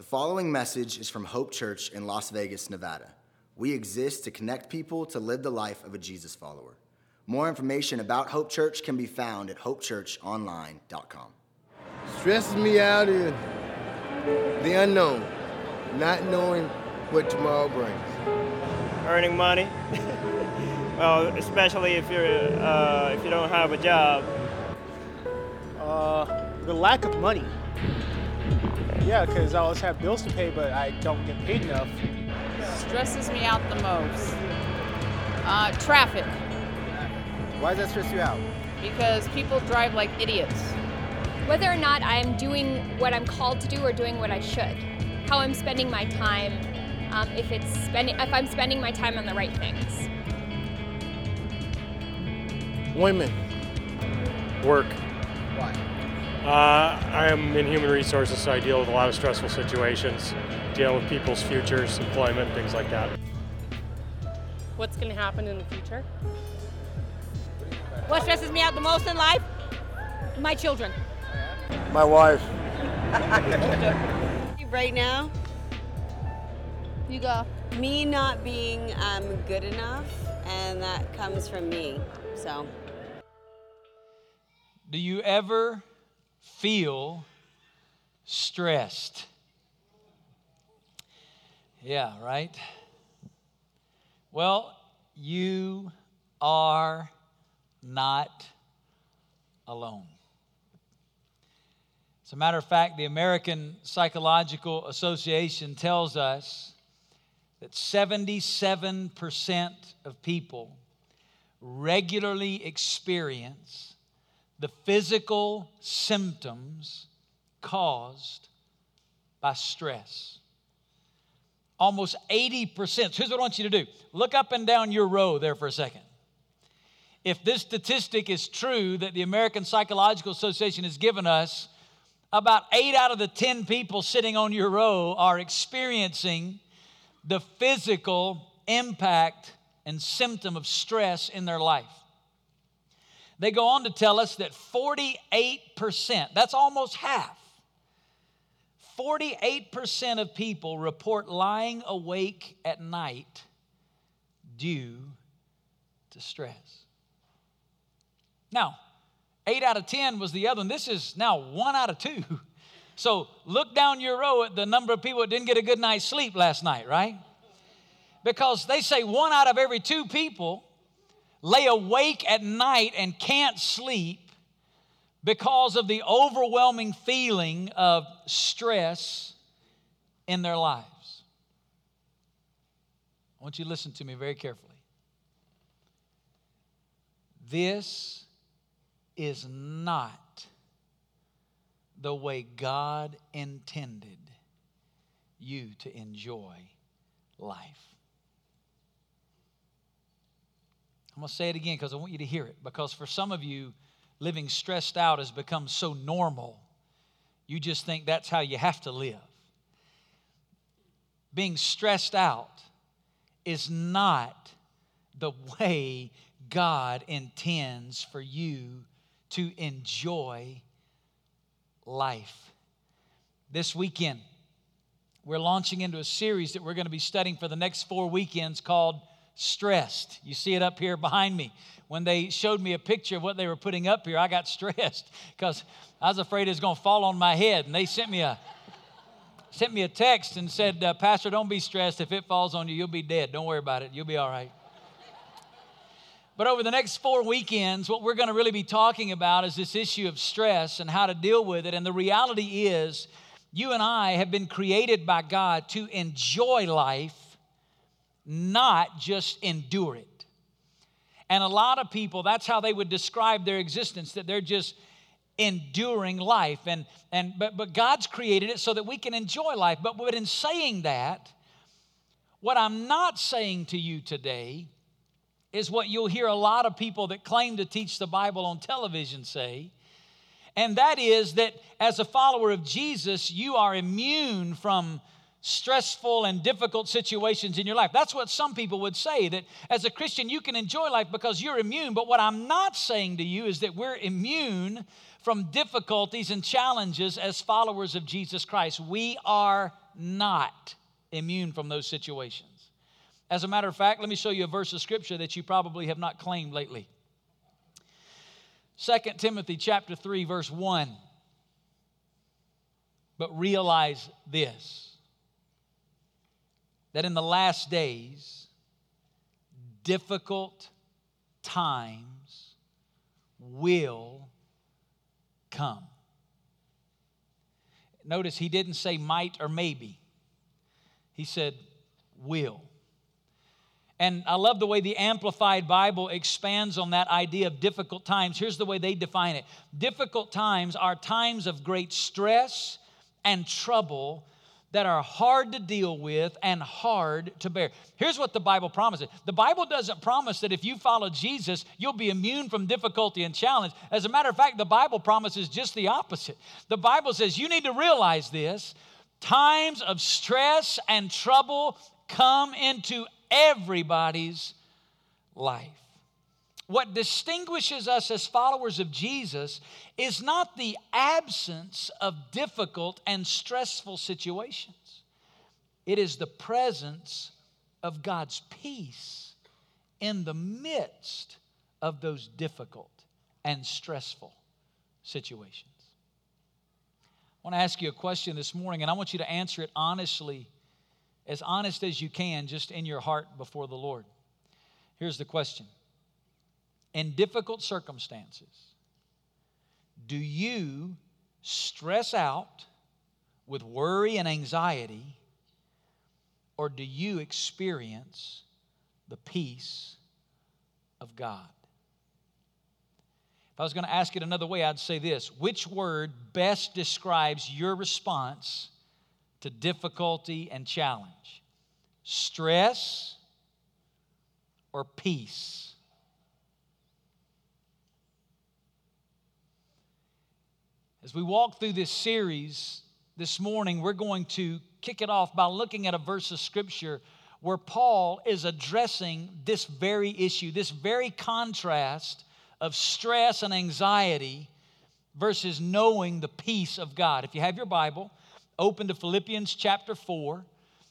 The following message is from Hope Church in Las Vegas, Nevada. We exist to connect people to live the life of a Jesus follower. More information about Hope Church can be found at hopechurchonline.com. Stresses me out is the unknown, not knowing what tomorrow brings. earning money. well, especially if you're uh, if you don't have a job. Uh, the lack of money. Yeah, because I always have bills to pay, but I don't get paid enough. stresses me out the most. Uh, traffic, Why does that stress you out? because people drive like idiots. whether or not I'm doing what I'm called to do or doing what I should, how I'm spending my time, um, if it's spending, if I'm spending my time on the right things. Women, Work. Why? Uh, I am in human resources, so I deal with a lot of stressful situations, dealing with people's futures, employment, things like that. what's going to happen in the future. What stresses me out the most in life? My children. My wife. Right now, You go. me not being um, good enough, and that comes from me. So. Do you ever feel stressed? Yeah, right? Well, you are not alone. As a matter of fact, the American Psychological Association tells us that 77% of people regularly experience the physical symptoms caused by stress. Almost 80%. So here's what I want you to do look up and down your row there for a second. If this statistic is true that the American Psychological Association has given us, about eight out of the 10 people sitting on your row are experiencing the physical impact and symptom of stress in their life. They go on to tell us that 48%, that's almost half, 48% of people report lying awake at night due to stress. Now, eight out of 10 was the other one. This is now one out of two. So look down your row at the number of people that didn't get a good night's sleep last night, right? Because they say one out of every two people lay awake at night and can't sleep because of the overwhelming feeling of stress in their lives. I want you to listen to me very carefully. This is not the way God intended you to enjoy life. I'm going to say it again because I want you to hear it. Because for some of you, living stressed out has become so normal, you just think that's how you have to live. Being stressed out is not the way God intends for you to enjoy life. This weekend, we're launching into a series that we're going to be studying for the next four weekends called Stressed. You see it up here behind me. When they showed me a picture of what they were putting up here, I got stressed because I was afraid it was going to fall on my head. And they sent me a sent me a text and said, uh, "Pastor, don't be stressed. If it falls on you, you'll be dead. Don't worry about it. You'll be all right." But over the next four weekends, what we're going to really be talking about is this issue of stress and how to deal with it. And the reality is, you and I have been created by God to enjoy life, not just endure it. And a lot of people, that's how they would describe their existence, that they're just enduring life. And, and but, but God's created it so that we can enjoy life. But, but in saying that, what I'm not saying to you today is what you'll hear a lot of people that claim to teach the Bible on television say. And that is that as a follower of Jesus, you are immune from stressful and difficult situations in your life. That's what some people would say that as a Christian, you can enjoy life because you're immune. But what I'm not saying to you is that we're immune from difficulties and challenges as followers of Jesus Christ. We are not immune from those situations. As a matter of fact, let me show you a verse of scripture that you probably have not claimed lately. 2 Timothy chapter 3 verse 1. But realize this that in the last days difficult times will come. Notice he didn't say might or maybe. He said will. And I love the way the Amplified Bible expands on that idea of difficult times. Here's the way they define it difficult times are times of great stress and trouble that are hard to deal with and hard to bear. Here's what the Bible promises the Bible doesn't promise that if you follow Jesus, you'll be immune from difficulty and challenge. As a matter of fact, the Bible promises just the opposite. The Bible says you need to realize this times of stress and trouble come into everybody's life. What distinguishes us as followers of Jesus is not the absence of difficult and stressful situations, it is the presence of God's peace in the midst of those difficult and stressful situations. I want to ask you a question this morning, and I want you to answer it honestly as honest as you can, just in your heart before the Lord. Here's the question In difficult circumstances, do you stress out with worry and anxiety, or do you experience the peace of God? If I was going to ask it another way, I'd say this Which word best describes your response to difficulty and challenge? Stress or peace? As we walk through this series this morning, we're going to kick it off by looking at a verse of scripture where Paul is addressing this very issue, this very contrast of stress and anxiety versus knowing the peace of God. If you have your Bible, open to Philippians chapter 4.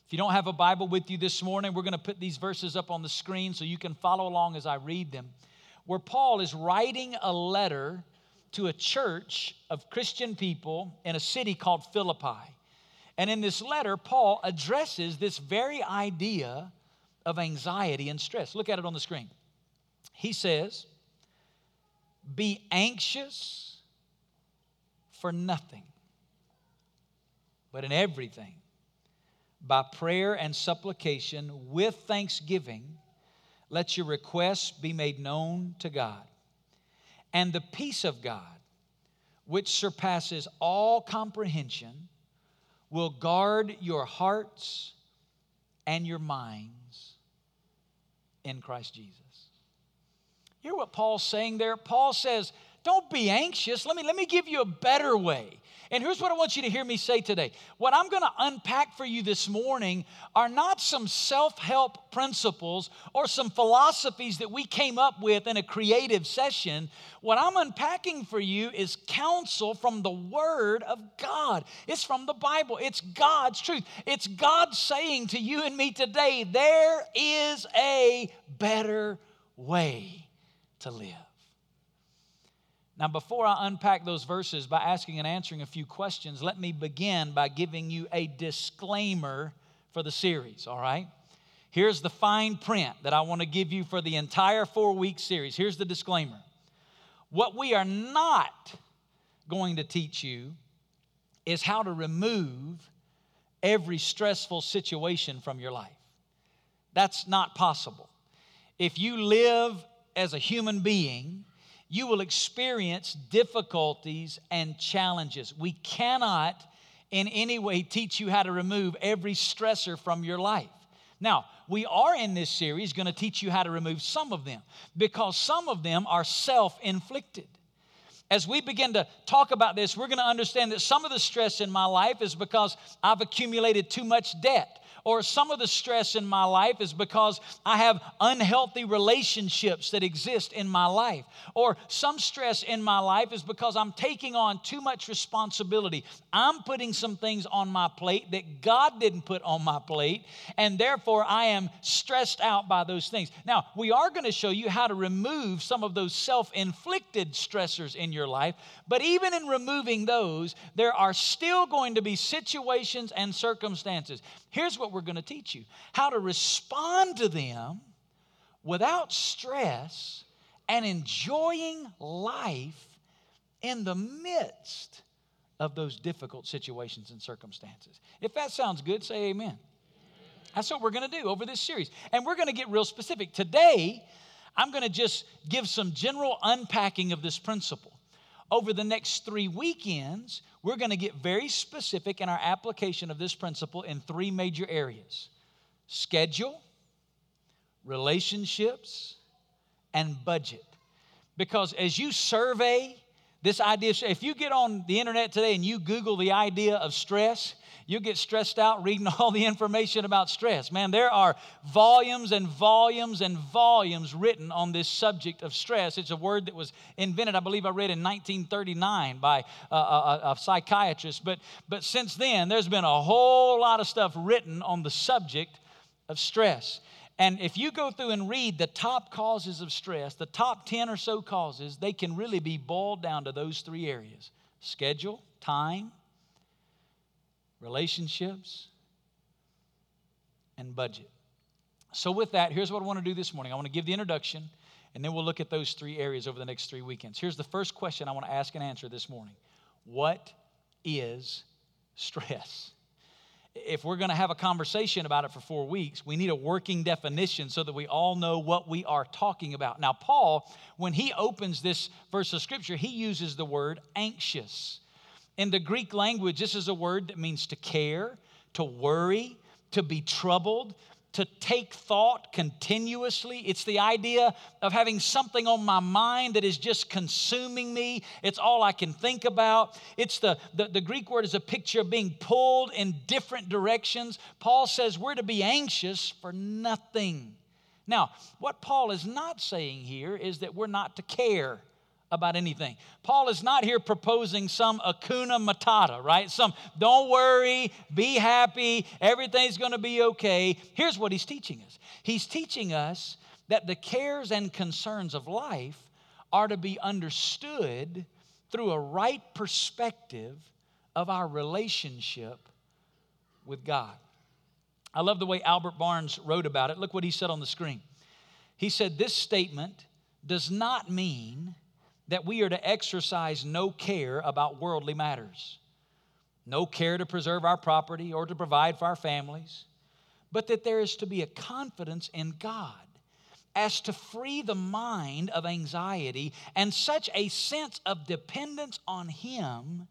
If you don't have a Bible with you this morning, we're going to put these verses up on the screen so you can follow along as I read them. Where Paul is writing a letter to a church of Christian people in a city called Philippi. And in this letter, Paul addresses this very idea of anxiety and stress. Look at it on the screen. He says, Be anxious for nothing but in everything, by prayer and supplication with thanksgiving, let your requests be made known to God. And the peace of God, which surpasses all comprehension, will guard your hearts and your minds in Christ Jesus. Hear what Paul's saying there? Paul says, Don't be anxious. Let me, let me give you a better way. And here's what I want you to hear me say today. What I'm going to unpack for you this morning are not some self help principles or some philosophies that we came up with in a creative session. What I'm unpacking for you is counsel from the Word of God. It's from the Bible, it's God's truth. It's God saying to you and me today, there is a better way to live. Now, before I unpack those verses by asking and answering a few questions, let me begin by giving you a disclaimer for the series, all right? Here's the fine print that I want to give you for the entire four week series. Here's the disclaimer What we are not going to teach you is how to remove every stressful situation from your life. That's not possible. If you live as a human being, you will experience difficulties and challenges. We cannot in any way teach you how to remove every stressor from your life. Now, we are in this series going to teach you how to remove some of them because some of them are self inflicted. as we begin to talk about this, we're going to understand that some of the stress in my life is because I've accumulated too much debt or some of the stress in my life is because I have unhealthy relationships that exist in my life, or some stress in my life is because I'm taking on too much responsibility. I'm putting some things on my plate that God didn't put on my plate, and therefore I am stressed out by those things. Now, we are going to show you how to remove some of those self inflicted stressors in your life, but even in removing those, there are still going to be situations and circumstances. Here's what we're going to teach you how to respond to them without stress and enjoying life in the midst of those difficult situations and circumstances. If that sounds good, say amen. That's what we're going to do over this series. And we're going to get real specific. Today, I'm going to just give some general unpacking of this principle. Over the next three weekends, we're going to get very specific in our application of this principle in three major areas schedule, relationships, and budget. Because as you survey this idea, if you get on the internet today and you Google the idea of stress, you get stressed out reading all the information about stress. Man, there are volumes and volumes and volumes written on this subject of stress. It's a word that was invented, I believe I read in 1939 by a, a, a psychiatrist. But, but since then, there's been a whole lot of stuff written on the subject of stress. And if you go through and read the top causes of stress, the top 10 or so causes, they can really be boiled down to those three areas schedule, time, relationships, and budget. So, with that, here's what I want to do this morning I want to give the introduction, and then we'll look at those three areas over the next three weekends. Here's the first question I want to ask and answer this morning What is stress? If we're going to have a conversation about it for four weeks, we need a working definition so that we all know what we are talking about. Now, Paul, when he opens this verse of scripture, he uses the word anxious. In the Greek language, this is a word that means to care, to worry, to be troubled, to take thought continuously. It's the idea of having something on my mind that is just consuming me. It's all I can think about. It's the, the, the, Greek word is a picture of being pulled in different directions. Paul says we're to be anxious for nothing. Now, what Paul is not saying here is that we're not to care about anything. Paul is not here proposing some Hakuna Matata, right? Some don't worry, be happy, everything's going to be okay. Here's what he's teaching us he's teaching us that the cares and concerns of life are to be understood through a right perspective of our relationship with God. I love the way Albert Barnes wrote about it. Look what he said on the screen. He said, This statement does not mean that we are to exercise no care about worldly matters, no care to preserve our property or to provide for our families, but that there is to be a confidence in God as to free the mind of anxiety and such a sense of dependence on Him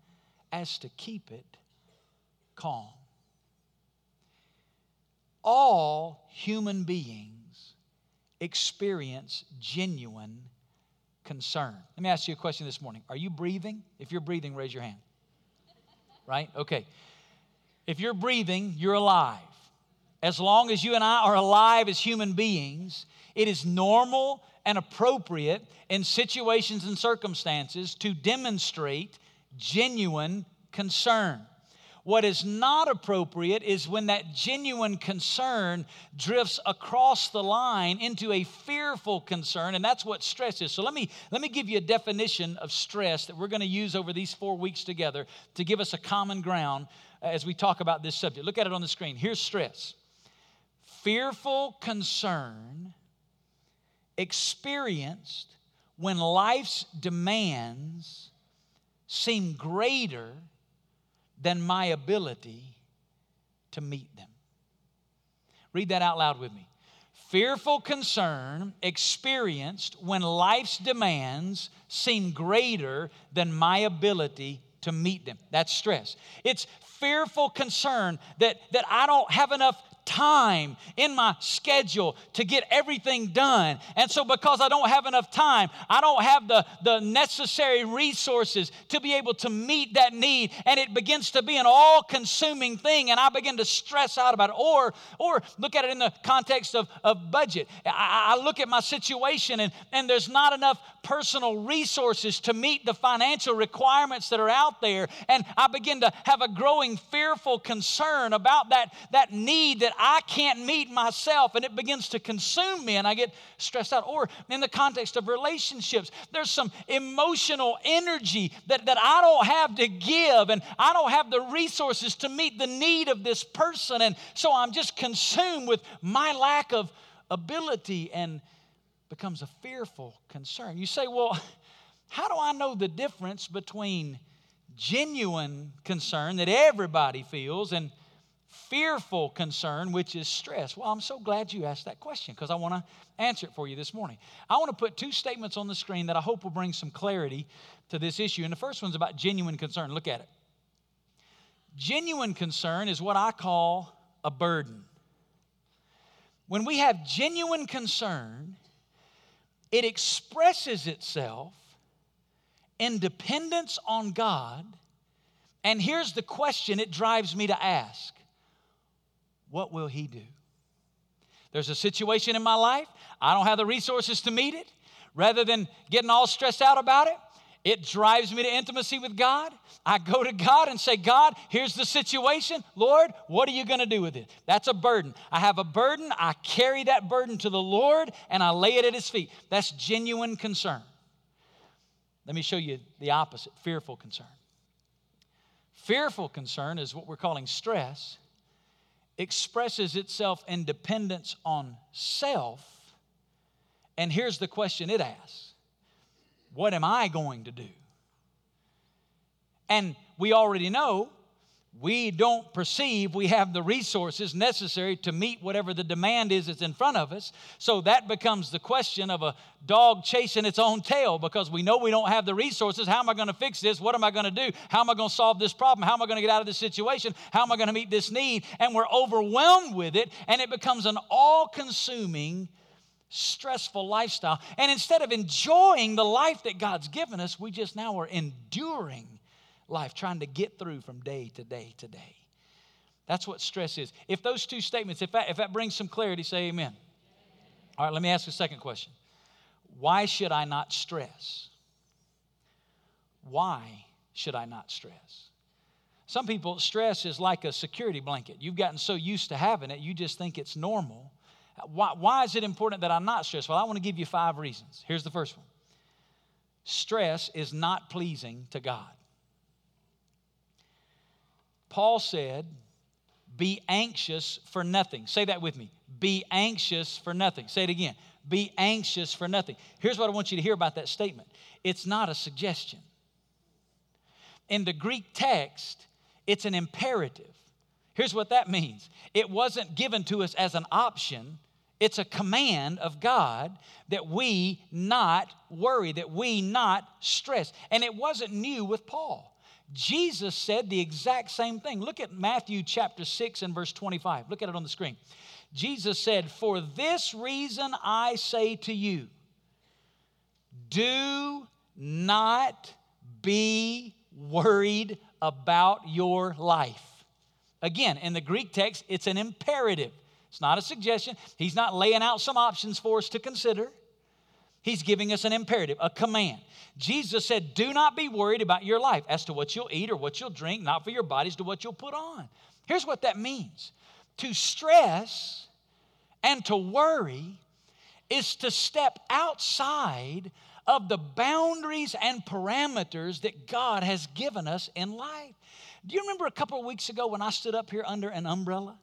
as to keep it calm. All human beings experience genuine concern. Let me ask you a question this morning. Are you breathing? If you're breathing, raise your hand. Right? Okay. If you're breathing, you're alive. As long as you and I are alive as human beings, it is normal and appropriate in situations and circumstances to demonstrate genuine concern. What is not appropriate is when that genuine concern drifts across the line into a fearful concern, and that's what stress is. So let me, let me give you a definition of stress that we're going to use over these four weeks together to give us a common ground as we talk about this subject. Look at it on the screen. Here's stress fearful concern experienced when life's demands seem greater than my ability to meet them. Read that out loud with me. Fearful concern experienced when life's demands seem greater than my ability to meet them. That's stress. It's fearful concern that, that I don't have enough time in my schedule to get everything done. And so, because I don't have enough time, I don't have the, the necessary resources to be able to meet that need. And it begins to be an all consuming thing, and I begin to stress out about it. Or, or look at it in the context of, of budget. I, I look at my situation, and, and there's not enough personal resources to meet the financial requirements that are out there. And I begin to have a growing fearful concern about that, that need that I can't meet myself, and it begins to consume me, and I get stressed out. Or in the context of relationships, there's some emotional energy that, that I don't have to give, and I don't have the resources to meet the need of this person. And so I'm just consumed with my lack of ability and becomes a fearful concern. You say, well, how do I know the difference between genuine concern that everybody feels and fearful concern, which is stress? Well, I'm so glad you asked that question because I want to answer it for you this morning. I want to put two statements on the screen that I hope will bring some clarity to this issue. And the first one's about genuine concern. Look at it. Genuine concern is what I call a burden. When we have genuine concern, it expresses itself in dependence on God. And here's the question it drives me to ask What will He do? There's a situation in my life, I don't have the resources to meet it. Rather than getting all stressed out about it, it drives me to intimacy with God. I go to God and say, God, here's the situation. Lord, what are you going to do with it? That's a burden. I have a burden. I carry that burden to the Lord and I lay it at His feet. That's genuine concern. Let me show you the opposite fearful concern. Fearful concern is what we're calling stress, expresses itself in dependence on self. And here's the question it asks what am I going to do? And we already know we don't perceive we have the resources necessary to meet whatever the demand is that's in front of us. So that becomes the question of a dog chasing its own tail because we know we don't have the resources. How am I going to fix this? What am I going to do? How am I going to solve this problem? How am I going to get out of this situation? How am I going to meet this need? And we're overwhelmed with it, and it becomes an all consuming stressful lifestyle. And instead of enjoying the life that God's given us, we just now are enduring life, trying to get through from day to day to day. That's what stress is. If those two statements, if that, if that brings some clarity, say amen. All right, let me ask a second question. Why should I not stress? Why should I not stress? Some people, stress is like a security blanket. You've gotten so used to having it, you just think it's normal. Why, why is it important that I'm not stressed? Well, I want to give you five reasons. Here's the first one stress is not pleasing to God. Paul said, Be anxious for nothing. Say that with me. Be anxious for nothing. Say it again. Be anxious for nothing. Here's what I want you to hear about that statement it's not a suggestion. In the Greek text, it's an imperative. Here's what that means it wasn't given to us as an option, it's a command of God that we not worry, that we not stress. And it wasn't new with Paul. Jesus said the exact same thing. Look at Matthew chapter 6 and verse 25. Look at it on the screen. Jesus said, For this reason I say to you, do not be worried about your life. Again, in the Greek text, it's an imperative. It's not a suggestion. He's not laying out some options for us to consider. He's giving us an imperative, a command. Jesus said, Do not be worried about your life as to what you'll eat or what you'll drink, not for your bodies to what you'll put on. Here's what that means to stress and to worry is to step outside of the boundaries and parameters that God has given us in life. Do you remember a couple of weeks ago when I stood up here under an umbrella?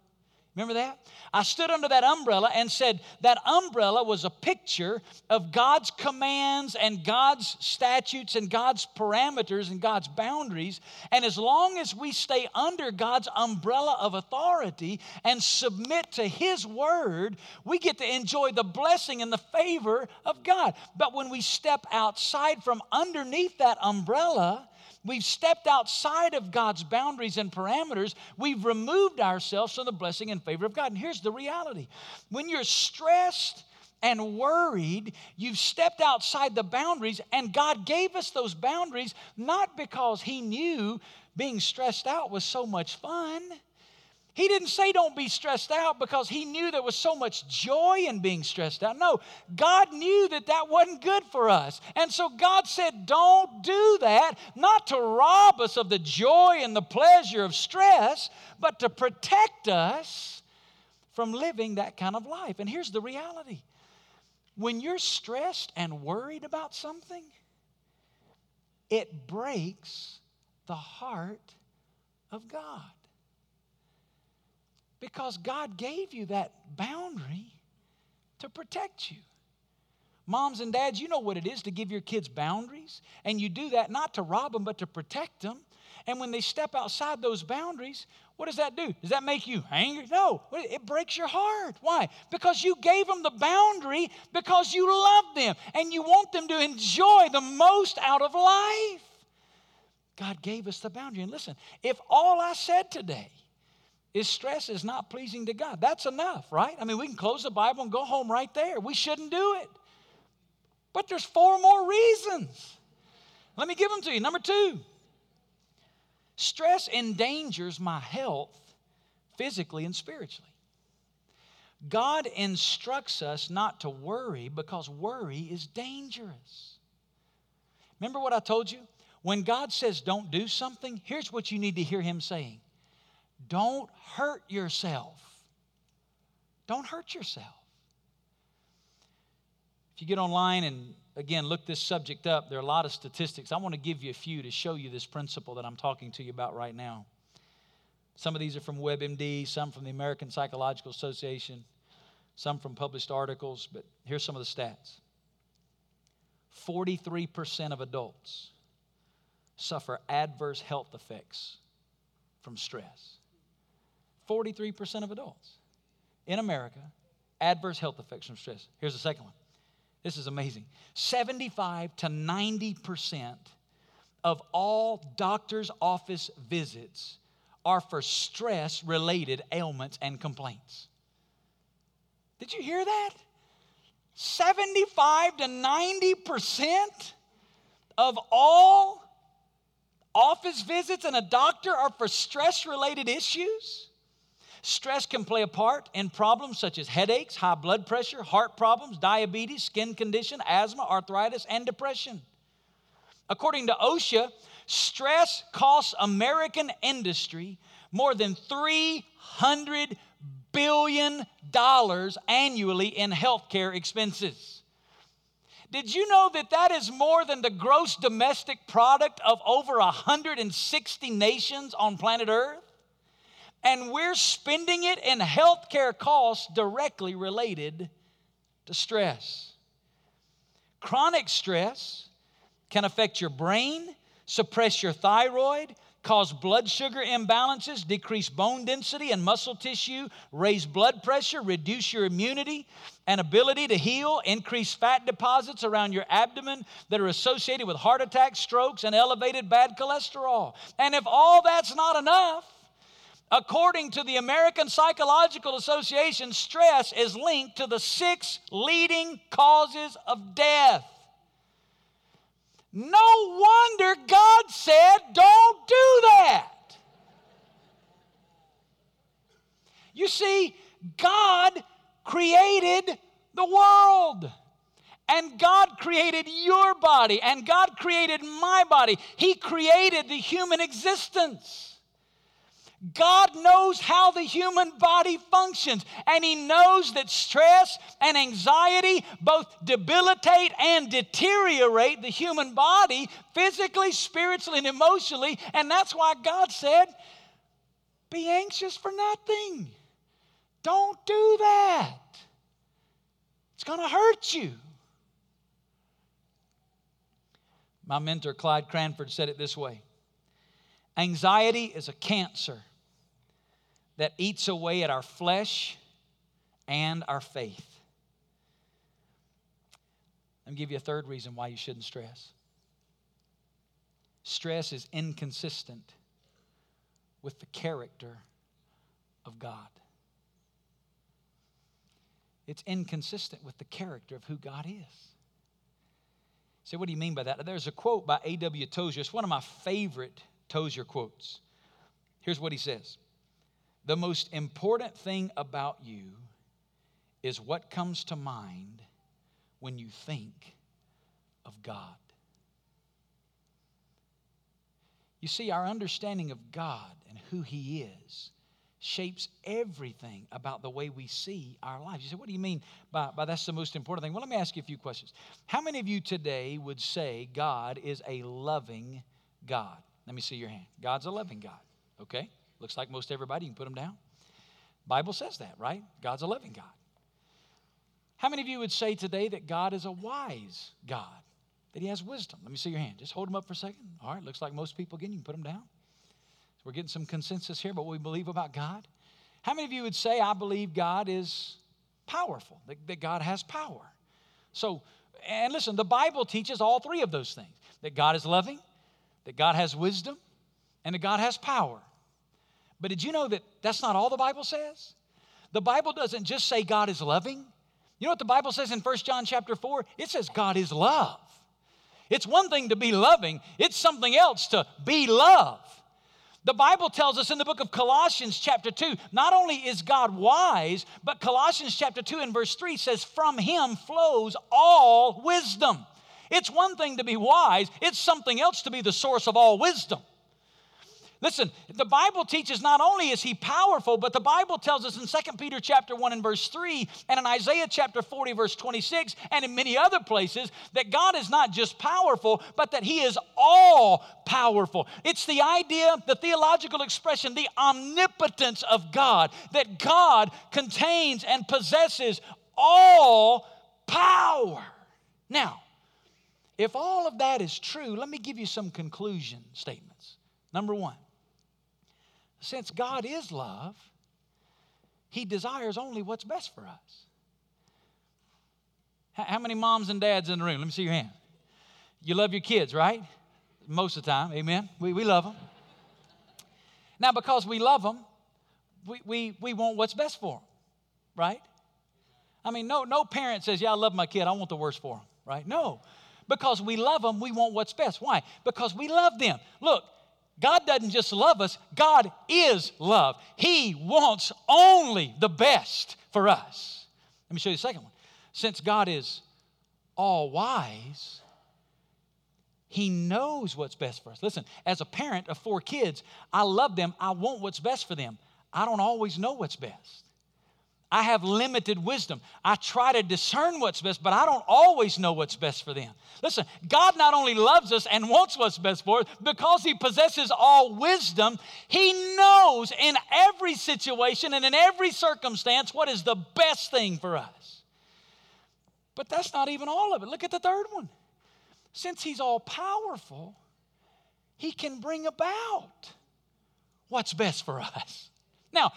Remember that? I stood under that umbrella and said that umbrella was a picture of God's commands and God's statutes and God's parameters and God's boundaries. And as long as we stay under God's umbrella of authority and submit to His word, we get to enjoy the blessing and the favor of God. But when we step outside from underneath that umbrella, We've stepped outside of God's boundaries and parameters. We've removed ourselves from the blessing and favor of God. And here's the reality when you're stressed, and worried, you've stepped outside the boundaries, and God gave us those boundaries not because He knew being stressed out was so much fun. He didn't say don't be stressed out because he knew there was so much joy in being stressed out. No, God knew that that wasn't good for us. And so God said, don't do that, not to rob us of the joy and the pleasure of stress, but to protect us from living that kind of life. And here's the reality when you're stressed and worried about something, it breaks the heart of God. Because God gave you that boundary to protect you. Moms and dads, you know what it is to give your kids boundaries. And you do that not to rob them, but to protect them. And when they step outside those boundaries, what does that do? Does that make you angry? No, it breaks your heart. Why? Because you gave them the boundary because you love them and you want them to enjoy the most out of life. God gave us the boundary. And listen, if all I said today is stress is not pleasing to God, that's enough, right? I mean, we can close the Bible and go home right there. We shouldn't do it. But there's four more reasons. Let me give them to you. Number two, stress endangers my health physically and spiritually. God instructs us not to worry because worry is dangerous. Remember what I told you? When God says don't do something, here's what you need to hear Him saying Don't hurt yourself. Don't hurt yourself. If you get online and again look this subject up, there are a lot of statistics. I want to give you a few to show you this principle that I'm talking to you about right now. Some of these are from WebMD, some from the American Psychological Association, some from published articles, but here's some of the stats 43% of adults suffer adverse health effects from stress. 43% of adults in America, adverse health effects from stress. Here's the second one. This is amazing. 75 to 90% of all doctor's office visits are for stress related ailments and complaints. Did you hear that? 75 to 90% of all Office visits and a doctor are for stress related issues. Stress can play a part in problems such as headaches, high blood pressure, heart problems, diabetes, skin condition, asthma, arthritis, and depression. According to OSHA, stress costs American industry more than $300 billion annually in healthcare expenses. Did you know that that is more than the gross domestic product of over 160 nations on planet Earth? And we're spending it in healthcare costs directly related to stress. Chronic stress can affect your brain, suppress your thyroid, cause blood sugar imbalances, decrease bone density and muscle tissue, raise blood pressure, reduce your immunity and ability to heal, increase fat deposits around your abdomen that are associated with heart attacks, strokes, and elevated bad cholesterol. And if all that's not enough, According to the American Psychological Association, stress is linked to the six leading causes of death. No wonder God said, don't do that. You see, God created the world. And God created your body, and God created my body. He created the human existence. God knows how the human body functions, and He knows that stress and anxiety both debilitate and deteriorate the human body physically, spiritually, and emotionally. And that's why God said, Be anxious for nothing. Don't do that, it's going to hurt you. My mentor, Clyde Cranford, said it this way Anxiety is a cancer that eats away at our flesh and our faith. Let me give you a third reason why you shouldn't stress. Stress is inconsistent with the character of God. It's inconsistent with the character of who God is. Say, what do you mean by that? There's a quote by A.W. Tozer. It's one of my favorite Tozer quotes. Here's what he says The most important thing about you is what comes to mind when you think of God. You see, our understanding of God and who He is shapes everything about the way we see our lives. You say, what do you mean by, by that's the most important thing? Well, let me ask you a few questions. How many of you today would say God is a loving God? Let me see your hand. God's a loving God. Okay? Looks like most everybody. You can put them down. Bible says that, right? God's a loving God. How many of you would say today that God is a wise God? That he has wisdom? Let me see your hand. Just hold them up for a second. All right, looks like most people again. You can put them down. We're getting some consensus here about what we believe about God. How many of you would say, I believe God is powerful, that, that God has power? So, and listen, the Bible teaches all three of those things that God is loving, that God has wisdom, and that God has power. But did you know that that's not all the Bible says? The Bible doesn't just say God is loving. You know what the Bible says in 1 John chapter 4? It says God is love. It's one thing to be loving, it's something else to be love. The Bible tells us in the book of Colossians, chapter 2, not only is God wise, but Colossians, chapter 2, and verse 3 says, From him flows all wisdom. It's one thing to be wise, it's something else to be the source of all wisdom. Listen, the Bible teaches not only is he powerful, but the Bible tells us in 2 Peter chapter 1 and verse 3 and in Isaiah chapter 40 verse 26 and in many other places that God is not just powerful, but that he is all powerful. It's the idea, the theological expression, the omnipotence of God, that God contains and possesses all power. Now, if all of that is true, let me give you some conclusion statements. Number one, since God is love, He desires only what's best for us. How many moms and dads in the room? Let me see your hand. You love your kids, right? Most of the time, amen. We, we love them. Now, because we love them, we, we, we want what's best for them, right? I mean, no, no parent says, Yeah, I love my kid, I want the worst for them, right? No. Because we love them, we want what's best. Why? Because we love them. Look, God doesn't just love us, God is love. He wants only the best for us. Let me show you the second one. Since God is all wise, He knows what's best for us. Listen, as a parent of four kids, I love them, I want what's best for them. I don't always know what's best. I have limited wisdom. I try to discern what's best, but I don't always know what's best for them. Listen, God not only loves us and wants what's best for us, because He possesses all wisdom, He knows in every situation and in every circumstance what is the best thing for us. But that's not even all of it. Look at the third one. Since He's all powerful, He can bring about what's best for us. Now,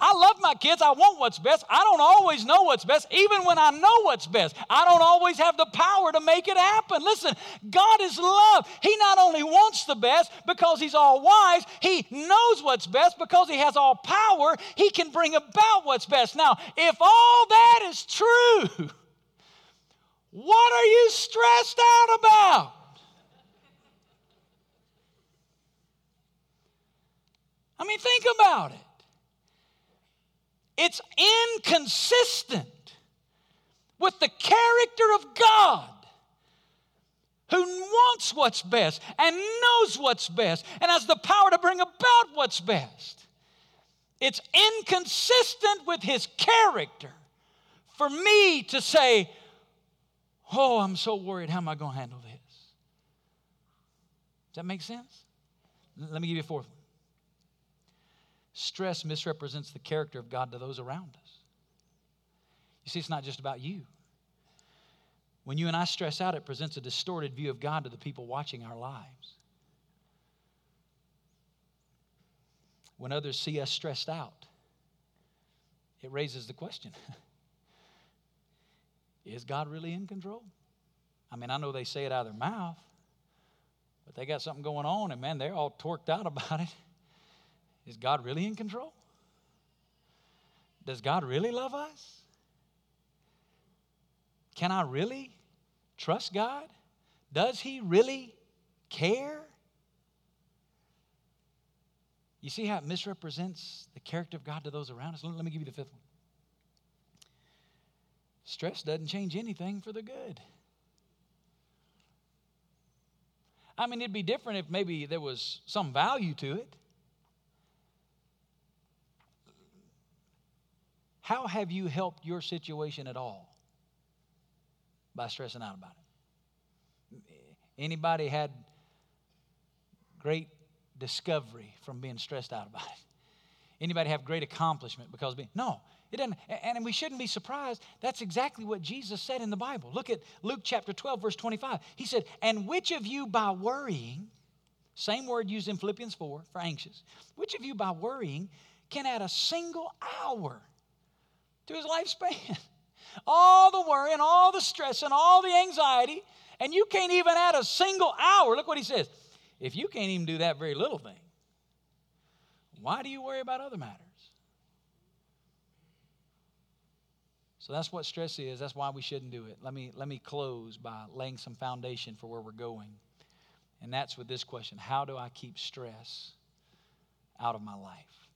I love my kids. I want what's best. I don't always know what's best. Even when I know what's best, I don't always have the power to make it happen. Listen, God is love. He not only wants the best because He's all wise, He knows what's best because He has all power. He can bring about what's best. Now, if all that is true, what are you stressed out about? I mean, think about it. It's inconsistent with the character of God who wants what's best and knows what's best and has the power to bring about what's best. It's inconsistent with his character for me to say, Oh, I'm so worried. How am I going to handle this? Does that make sense? Let me give you a fourth one. Stress misrepresents the character of God to those around us. You see, it's not just about you. When you and I stress out, it presents a distorted view of God to the people watching our lives. When others see us stressed out, it raises the question Is God really in control? I mean, I know they say it out of their mouth, but they got something going on, and man, they're all torqued out about it. Is God really in control? Does God really love us? Can I really trust God? Does He really care? You see how it misrepresents the character of God to those around us? Let me give you the fifth one. Stress doesn't change anything for the good. I mean, it'd be different if maybe there was some value to it. How have you helped your situation at all by stressing out about it? Anybody had great discovery from being stressed out about it? Anybody have great accomplishment because being no, it doesn't, and we shouldn't be surprised. That's exactly what Jesus said in the Bible. Look at Luke chapter 12, verse 25. He said, And which of you by worrying, same word used in Philippians 4 for anxious, which of you by worrying can add a single hour to his lifespan? All the worry and all the stress and all the anxiety, and you can't even add a single hour. Look what he says. If you can't even do that very little thing, why do you worry about other matters? So that's what stress is. That's why we shouldn't do it. Let me, let me close by laying some foundation for where we're going. And that's with this question How do I keep stress out of my life?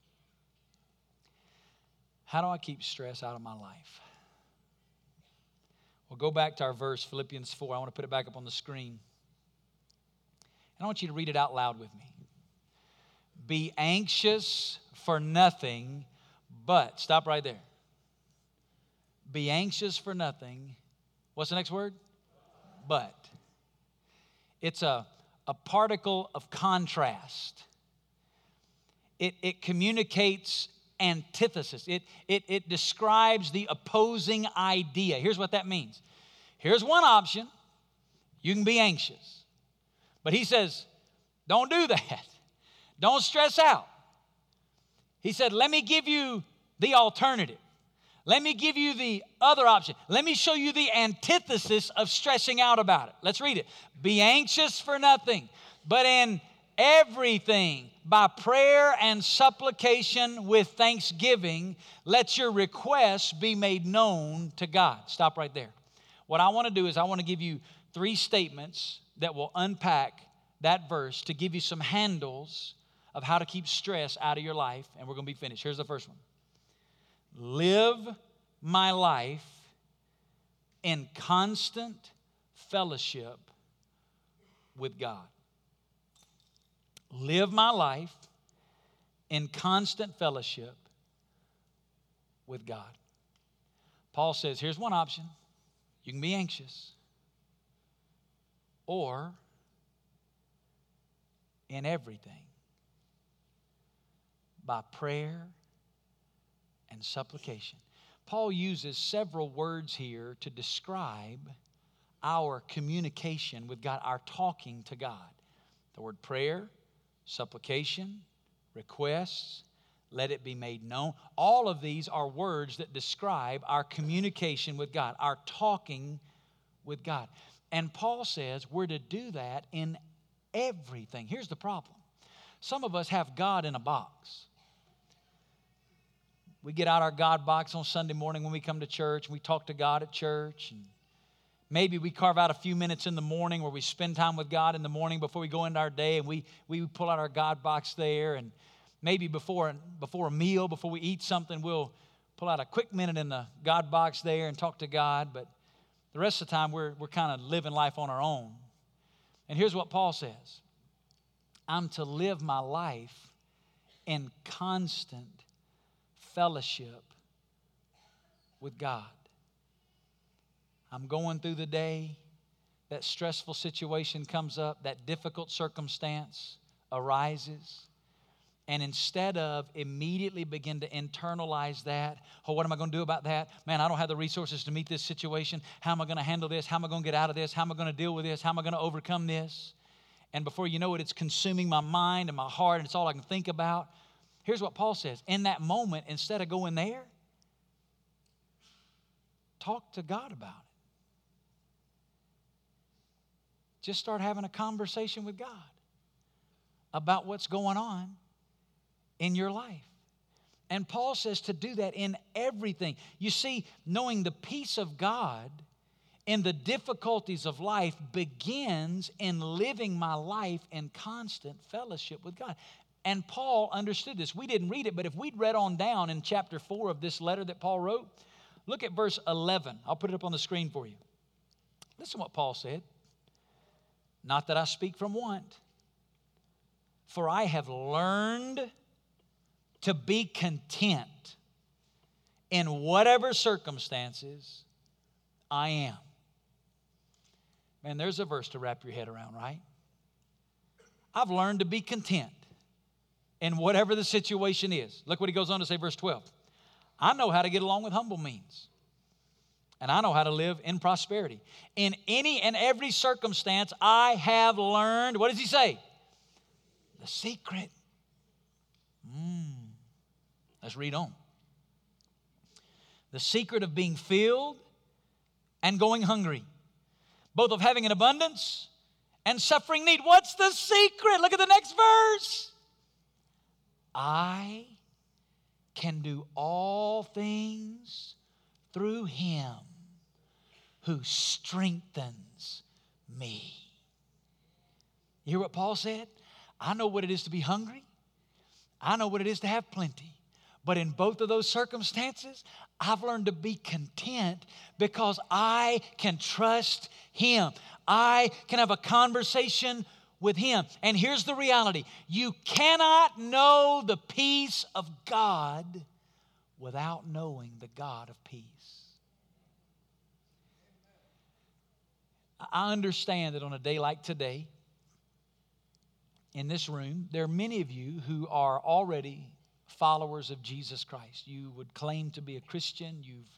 How do I keep stress out of my life? Well, go back to our verse, Philippians 4. I want to put it back up on the screen. And I want you to read it out loud with me. Be anxious for nothing, but, stop right there. Be anxious for nothing. What's the next word? But. It's a, a particle of contrast. It, it communicates antithesis, it, it, it describes the opposing idea. Here's what that means here's one option you can be anxious. But he says, don't do that. Don't stress out. He said, let me give you the alternative. Let me give you the other option. Let me show you the antithesis of stressing out about it. Let's read it. Be anxious for nothing, but in everything, by prayer and supplication with thanksgiving, let your requests be made known to God. Stop right there. What I want to do is, I want to give you three statements that will unpack that verse to give you some handles of how to keep stress out of your life, and we're going to be finished. Here's the first one live my life in constant fellowship with God. Live my life in constant fellowship with God. Paul says here's one option you can be anxious, or in everything by prayer and supplication. Paul uses several words here to describe our communication with God, our talking to God. The word prayer, supplication, requests, let it be made known. All of these are words that describe our communication with God, our talking with God. And Paul says we're to do that in everything. Here's the problem some of us have God in a box. We get out our God box on Sunday morning when we come to church and we talk to God at church. And maybe we carve out a few minutes in the morning where we spend time with God in the morning before we go into our day and we, we pull out our God box there. And maybe before, before a meal, before we eat something, we'll pull out a quick minute in the God box there and talk to God. But the rest of the time, we're, we're kind of living life on our own. And here's what Paul says I'm to live my life in constant fellowship with God. I'm going through the day, that stressful situation comes up, that difficult circumstance arises. And instead of immediately begin to internalize that, oh, what am I going to do about that? Man, I don't have the resources to meet this situation. How am I going to handle this? How am I going to get out of this? How am I going to deal with this? How am I going to overcome this? And before you know it, it's consuming my mind and my heart, and it's all I can think about. Here's what Paul says In that moment, instead of going there, talk to God about it. Just start having a conversation with God about what's going on in your life. And Paul says to do that in everything. You see, knowing the peace of God in the difficulties of life begins in living my life in constant fellowship with God. And Paul understood this. We didn't read it, but if we'd read on down in chapter 4 of this letter that Paul wrote, look at verse 11. I'll put it up on the screen for you. Listen to what Paul said. Not that I speak from want, for I have learned to be content in whatever circumstances I am. Man, there's a verse to wrap your head around, right? I've learned to be content in whatever the situation is. Look what he goes on to say, verse 12. I know how to get along with humble means, and I know how to live in prosperity. In any and every circumstance, I have learned, what does he say? The secret. Mm. Let's read on. The secret of being filled and going hungry both of having an abundance and suffering need. What's the secret? Look at the next verse. I can do all things through him who strengthens me. You hear what Paul said? I know what it is to be hungry. I know what it is to have plenty. But in both of those circumstances, I've learned to be content because I can trust Him. I can have a conversation with Him. And here's the reality you cannot know the peace of God without knowing the God of peace. I understand that on a day like today, in this room, there are many of you who are already followers of Jesus Christ. You would claim to be a Christian. You've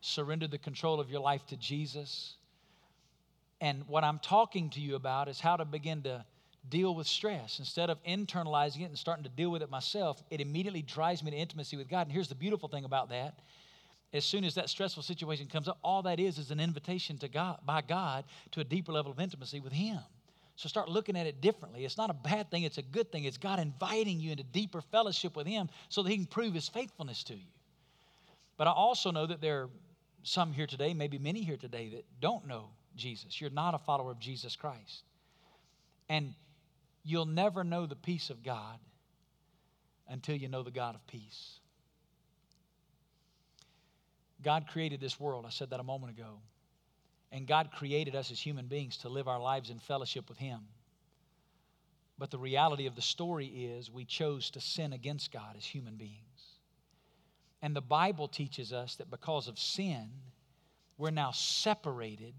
surrendered the control of your life to Jesus. And what I'm talking to you about is how to begin to deal with stress. Instead of internalizing it and starting to deal with it myself, it immediately drives me to intimacy with God. And here's the beautiful thing about that. As soon as that stressful situation comes up, all that is is an invitation to God by God to a deeper level of intimacy with Him. So start looking at it differently. It's not a bad thing, it's a good thing. It's God inviting you into deeper fellowship with Him so that He can prove His faithfulness to you. But I also know that there are some here today, maybe many here today, that don't know Jesus. You're not a follower of Jesus Christ. And you'll never know the peace of God until you know the God of peace. God created this world. I said that a moment ago. And God created us as human beings to live our lives in fellowship with Him. But the reality of the story is we chose to sin against God as human beings. And the Bible teaches us that because of sin, we're now separated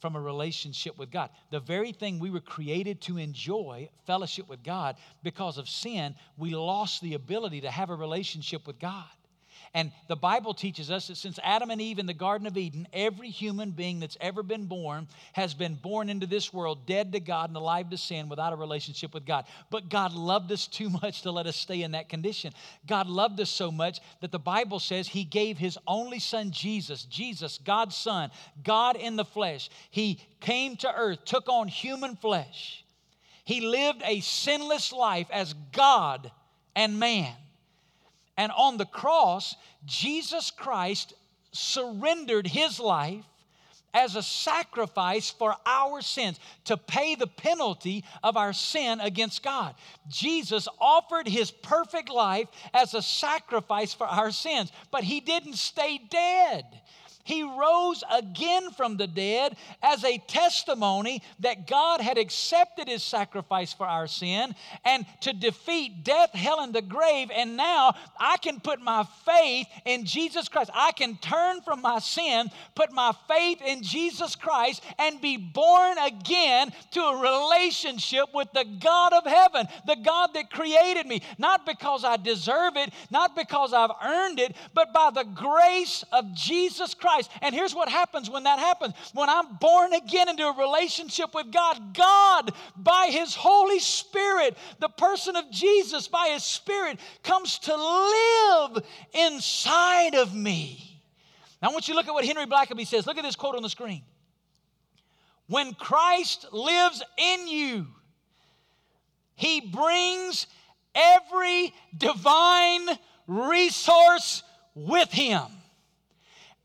from a relationship with God. The very thing we were created to enjoy, fellowship with God, because of sin, we lost the ability to have a relationship with God. And the Bible teaches us that since Adam and Eve in the Garden of Eden, every human being that's ever been born has been born into this world dead to God and alive to sin without a relationship with God. But God loved us too much to let us stay in that condition. God loved us so much that the Bible says He gave His only Son, Jesus, Jesus, God's Son, God in the flesh. He came to earth, took on human flesh. He lived a sinless life as God and man. And on the cross, Jesus Christ surrendered his life as a sacrifice for our sins to pay the penalty of our sin against God. Jesus offered his perfect life as a sacrifice for our sins, but he didn't stay dead. He rose again from the dead as a testimony that God had accepted his sacrifice for our sin and to defeat death, hell, and the grave. And now I can put my faith in Jesus Christ. I can turn from my sin, put my faith in Jesus Christ, and be born again to a relationship with the God of heaven, the God that created me. Not because I deserve it, not because I've earned it, but by the grace of Jesus Christ. Christ. And here's what happens when that happens when I'm born again into a relationship with God, God, by His Holy Spirit, the person of Jesus, by His Spirit, comes to live inside of me. Now, I want you to look at what Henry Blackaby says. Look at this quote on the screen. When Christ lives in you, he brings every divine resource with him.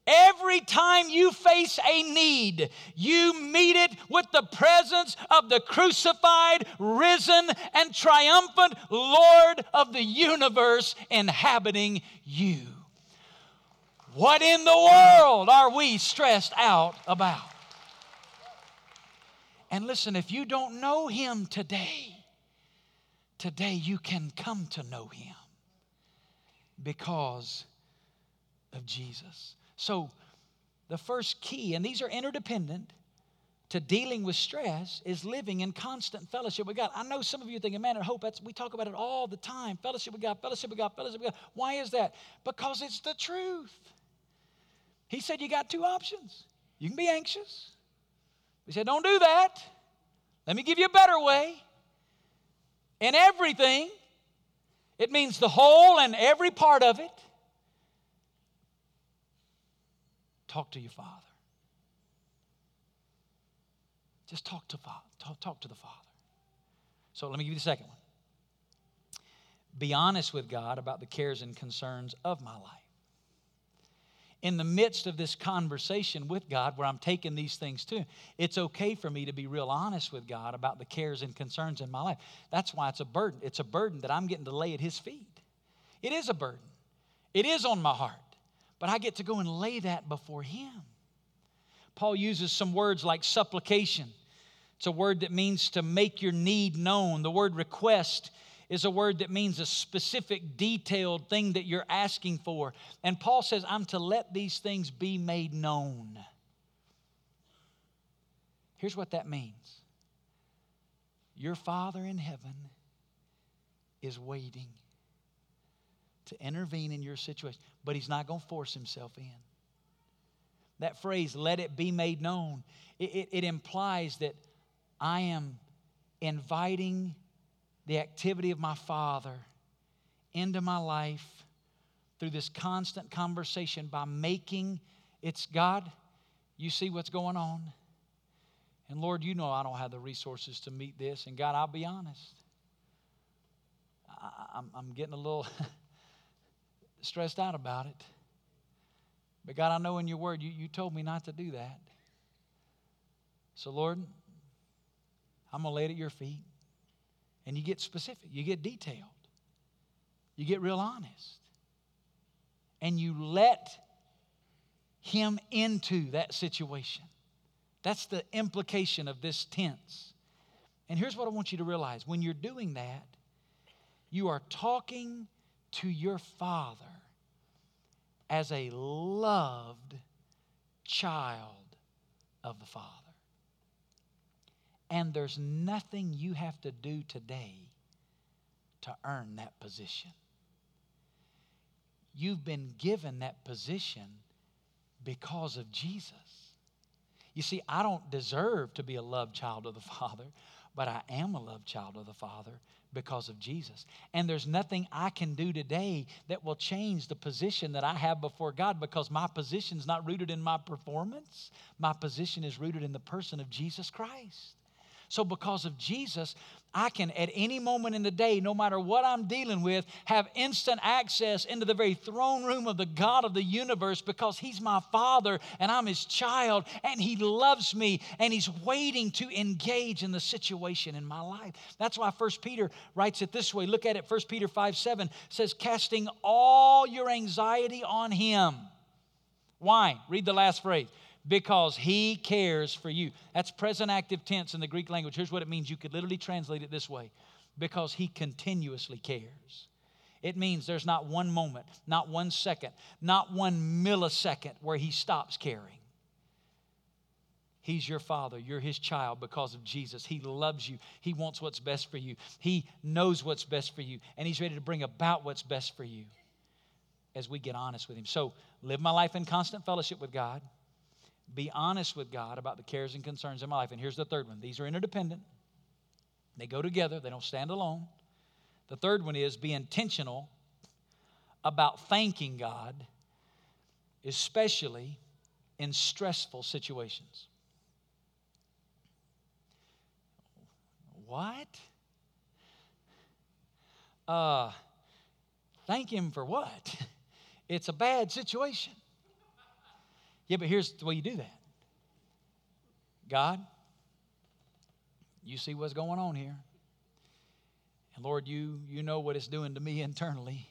Every time you face a need, you meet it with the presence of the crucified, risen, and triumphant Lord of the universe inhabiting you. What in the world are we stressed out about? And listen, if you don't know Him today, today you can come to know Him because of Jesus. So, the first key, and these are interdependent to dealing with stress, is living in constant fellowship with God. I know some of you thinking, man, I hope that's, we talk about it all the time fellowship with God, fellowship with God, fellowship with God. Why is that? Because it's the truth. He said, you got two options. You can be anxious. He said, don't do that. Let me give you a better way. In everything, it means the whole and every part of it. Talk to your Father. Just talk to Father. Talk, talk to the Father. So let me give you the second one. Be honest with God about the cares and concerns of my life. In the midst of this conversation with God, where I'm taking these things to, it's okay for me to be real honest with God about the cares and concerns in my life. That's why it's a burden. It's a burden that I'm getting to lay at His feet. It is a burden, it is on my heart but I get to go and lay that before Him. Paul uses some words like supplication. It's a word that means to make your need known. The word request is a word that means a specific, detailed thing that you're asking for. And Paul says, I'm to let these things be made known. Here's what that means Your Father in heaven is waiting to intervene in your situation, but He's not going to force Himself in. That phrase, let it be made known, it, it, it implies that I am inviting the activity of my Father into my life through this constant conversation by making it's God, you see what's going on. And Lord, you know I don't have the resources to meet this. And God, I'll be honest. I, am getting a little stressed out about it. But God, I know in your word you, you told me not to do that. So, Lord, I'm going to lay it at your feet. And you get specific, you get detailed, you get real honest. And you let him into that situation. That's the implication of this tense. And here's what I want you to realize when you're doing that, you are talking to your Father as a loved child of the Father. And there's nothing you have to do today to earn that position. You've been given that position because of Jesus. You see, I don't deserve to be a loved child of the Father, but I am a loved child of the Father because of Jesus. And there's nothing I can do today that will change the position that I have before God because my position is not rooted in my performance. My position is rooted in the person of Jesus Christ. So, because of Jesus, I can, at any moment in the day, no matter what I'm dealing with, have instant access into the very throne room of the God of the universe because He's my Father and I'm His child and He loves me and He's waiting to engage in the situation in my life. That's why 1 Peter writes it this way. Look at it. 1 Peter 5 7 says, casting all your anxiety on Him. Why? Read the last phrase because he cares for you. That's present active tense in the Greek language. Here's what it means. You could literally translate it this way because he continuously cares. It means there's not one moment, not one second, not one millisecond where he stops caring. He's your father. You're his child because of Jesus. He loves you. He wants what's best for you. He knows what's best for you. And he's ready to bring about what's best for you as we get honest with him. So, live my life in constant fellowship with God be honest with God about the cares and concerns in my life. And here's the third one these are interdependent, they go together, they don't stand alone. The third one is be intentional about thanking God, especially in stressful situations. What? Uh, thank Him for what? It's a bad situation. Yeah, but here's the way you do that God, you see what's going on here. And Lord, you, you know what it's doing to me internally.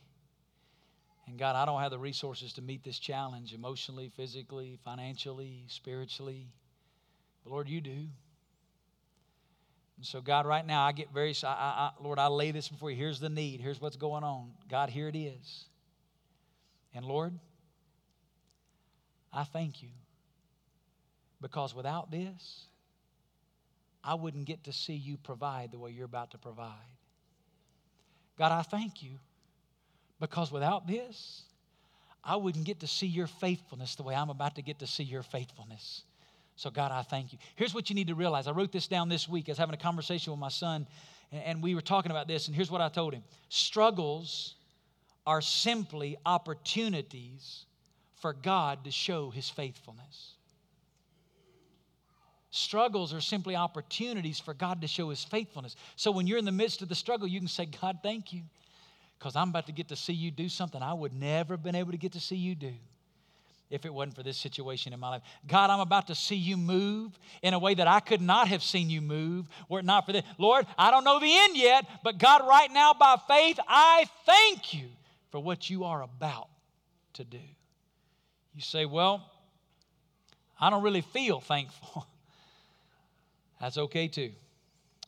And God, I don't have the resources to meet this challenge emotionally, physically, financially, spiritually. But Lord, you do. And so, God, right now, I get very, I, I, Lord, I lay this before you. Here's the need. Here's what's going on. God, here it is. And Lord, I thank you because without this, I wouldn't get to see you provide the way you're about to provide. God, I thank you because without this, I wouldn't get to see your faithfulness the way I'm about to get to see your faithfulness. So, God, I thank you. Here's what you need to realize. I wrote this down this week. I was having a conversation with my son, and we were talking about this, and here's what I told him Struggles are simply opportunities for God to show his faithfulness. Struggles are simply opportunities for God to show his faithfulness. So when you're in the midst of the struggle, you can say, God, thank you, because I'm about to get to see you do something I would never have been able to get to see you do if it wasn't for this situation in my life. God, I'm about to see you move in a way that I could not have seen you move were it not for this. Lord, I don't know the end yet, but God, right now by faith, I thank you for what you are about to do. You say, Well, I don't really feel thankful. That's okay too.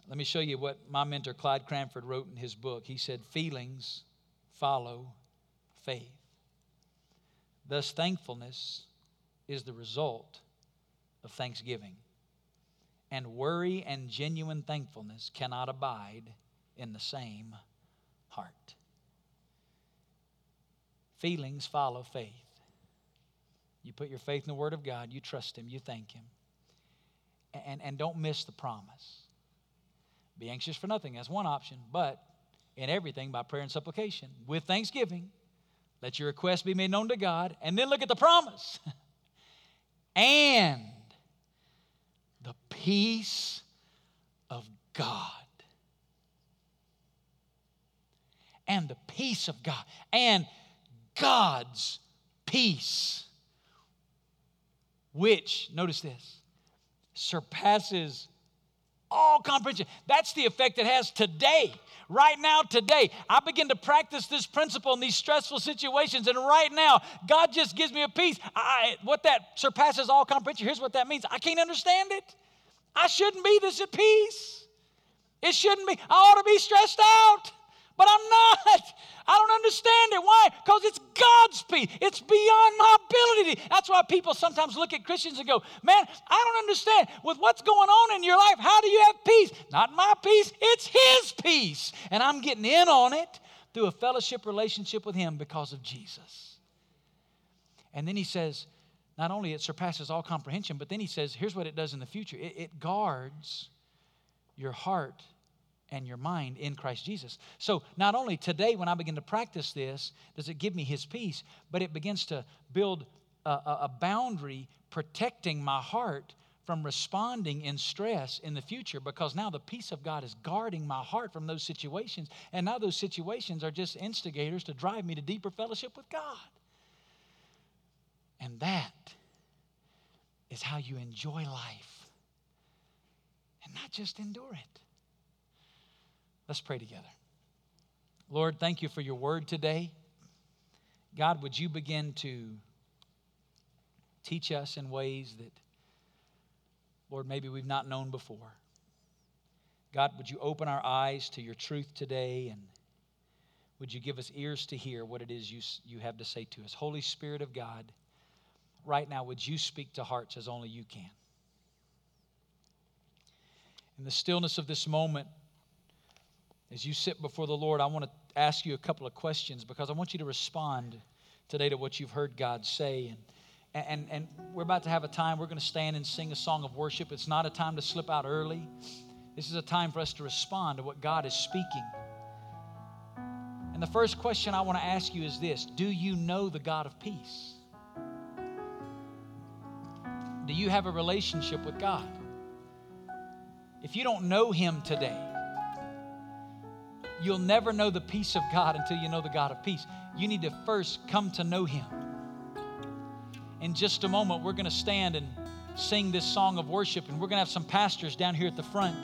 Let me show you what my mentor Clyde Cranford wrote in his book. He said, Feelings follow faith. Thus, thankfulness is the result of thanksgiving. And worry and genuine thankfulness cannot abide in the same heart. Feelings follow faith. You put your faith in the Word of God, you trust Him, you thank Him and, and don't miss the promise. Be anxious for nothing, that's one option, but in everything by prayer and supplication with thanksgiving. Let your request be made known to God, and then look at the promise. and the peace of God. And the peace of God. And God's peace, which, notice this, surpasses all comprehension. That's the effect it has today. Right now, today, I begin to practice this principle in these stressful situations, and right now, God just gives me a peace. I, what that surpasses all comprehension, here's what that means I can't understand it. I shouldn't be this at peace. It shouldn't be. I ought to be stressed out. But I'm not. I don't understand it. Why? Because it's God's peace. It's beyond my ability. That's why people sometimes look at Christians and go, Man, I don't understand. With what's going on in your life, how do you have peace? Not my peace, it's His peace. And I'm getting in on it through a fellowship relationship with Him because of Jesus. And then He says, not only it surpasses all comprehension, but then He says, Here's what it does in the future it, it guards your heart and your mind in Christ Jesus. So, not only today, when I begin to practice this, does it give me His peace, but it begins to build a, a, boundary protecting my heart from responding in stress in the future because now the peace of God is guarding my heart from those situations. And now those situations are just instigators to drive me to deeper fellowship with God. And that is how you enjoy life and not just endure it. Let's pray together. Lord, thank you for your word today. God, would you begin to teach us in ways that, Lord, maybe we've not known before? God, would you open our eyes to your truth today and would you give us ears to hear what it is you, you have to say to us? Holy Spirit of God, right now, would you speak to hearts as only you can? In the stillness of this moment, as you sit before the Lord, I want to ask you a couple of questions because I want you to respond today to what you've heard God say. And, and, and we're about to have a time, we're going to stand and sing a song of worship. It's not a time to slip out early, this is a time for us to respond to what God is speaking. And the first question I want to ask you is this Do you know the God of peace? Do you have a relationship with God? If you don't know Him today, You'll never know the peace of God until you know the God of peace. You need to first come to know Him. In just a moment, we're going to stand and sing this song of worship, and we're going to have some pastors down here at the front.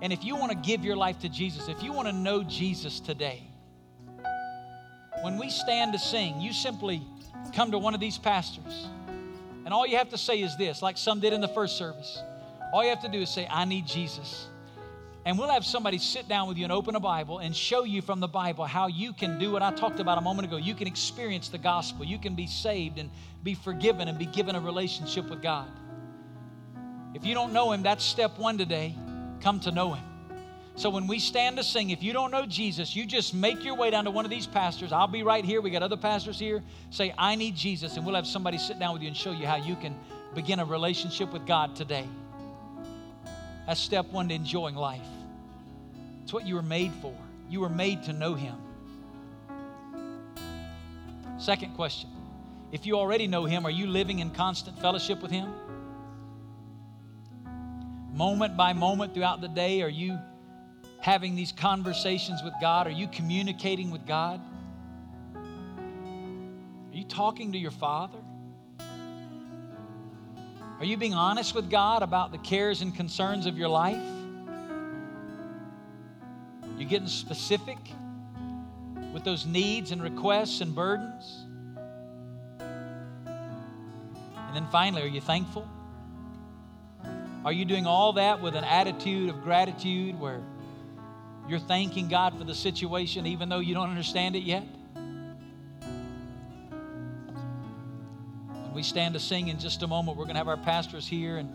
And if you want to give your life to Jesus, if you want to know Jesus today, when we stand to sing, you simply come to one of these pastors. And all you have to say is this, like some did in the first service. All you have to do is say, I need Jesus. And we'll have somebody sit down with you and open a Bible and show you from the Bible how you can do what I talked about a moment ago. You can experience the gospel, you can be saved and be forgiven and be given a relationship with God. If you don't know Him, that's step one today. Come to know Him. So when we stand to sing, if you don't know Jesus, you just make your way down to one of these pastors. I'll be right here. We got other pastors here. Say, I need Jesus. And we'll have somebody sit down with you and show you how you can begin a relationship with God today. That's step one to enjoying life. It's what you were made for. You were made to know Him. Second question If you already know Him, are you living in constant fellowship with Him? Moment by moment throughout the day, are you having these conversations with God? Are you communicating with God? Are you talking to your Father? Are you being honest with God about the cares and concerns of your life? You getting specific with those needs and requests and burdens? And then finally, are you thankful? Are you doing all that with an attitude of gratitude where you're thanking God for the situation even though you don't understand it yet? We stand to sing in just a moment, we're going to have our pastors here. And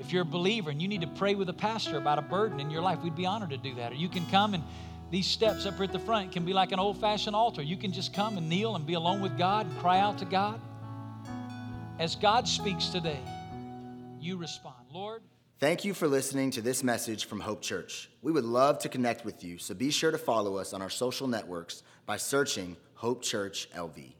if you're a believer and you need to pray with a pastor about a burden in your life, we'd be honored to do that. Or you can come and these steps up here at the front can be like an old fashioned altar. You can just come and kneel and be alone with God and cry out to God. As God speaks today, you respond. Lord, Thank you for listening to this message from Hope Church. We would love to connect with you, so be sure to follow us on our social networks by searching Hope Church LV.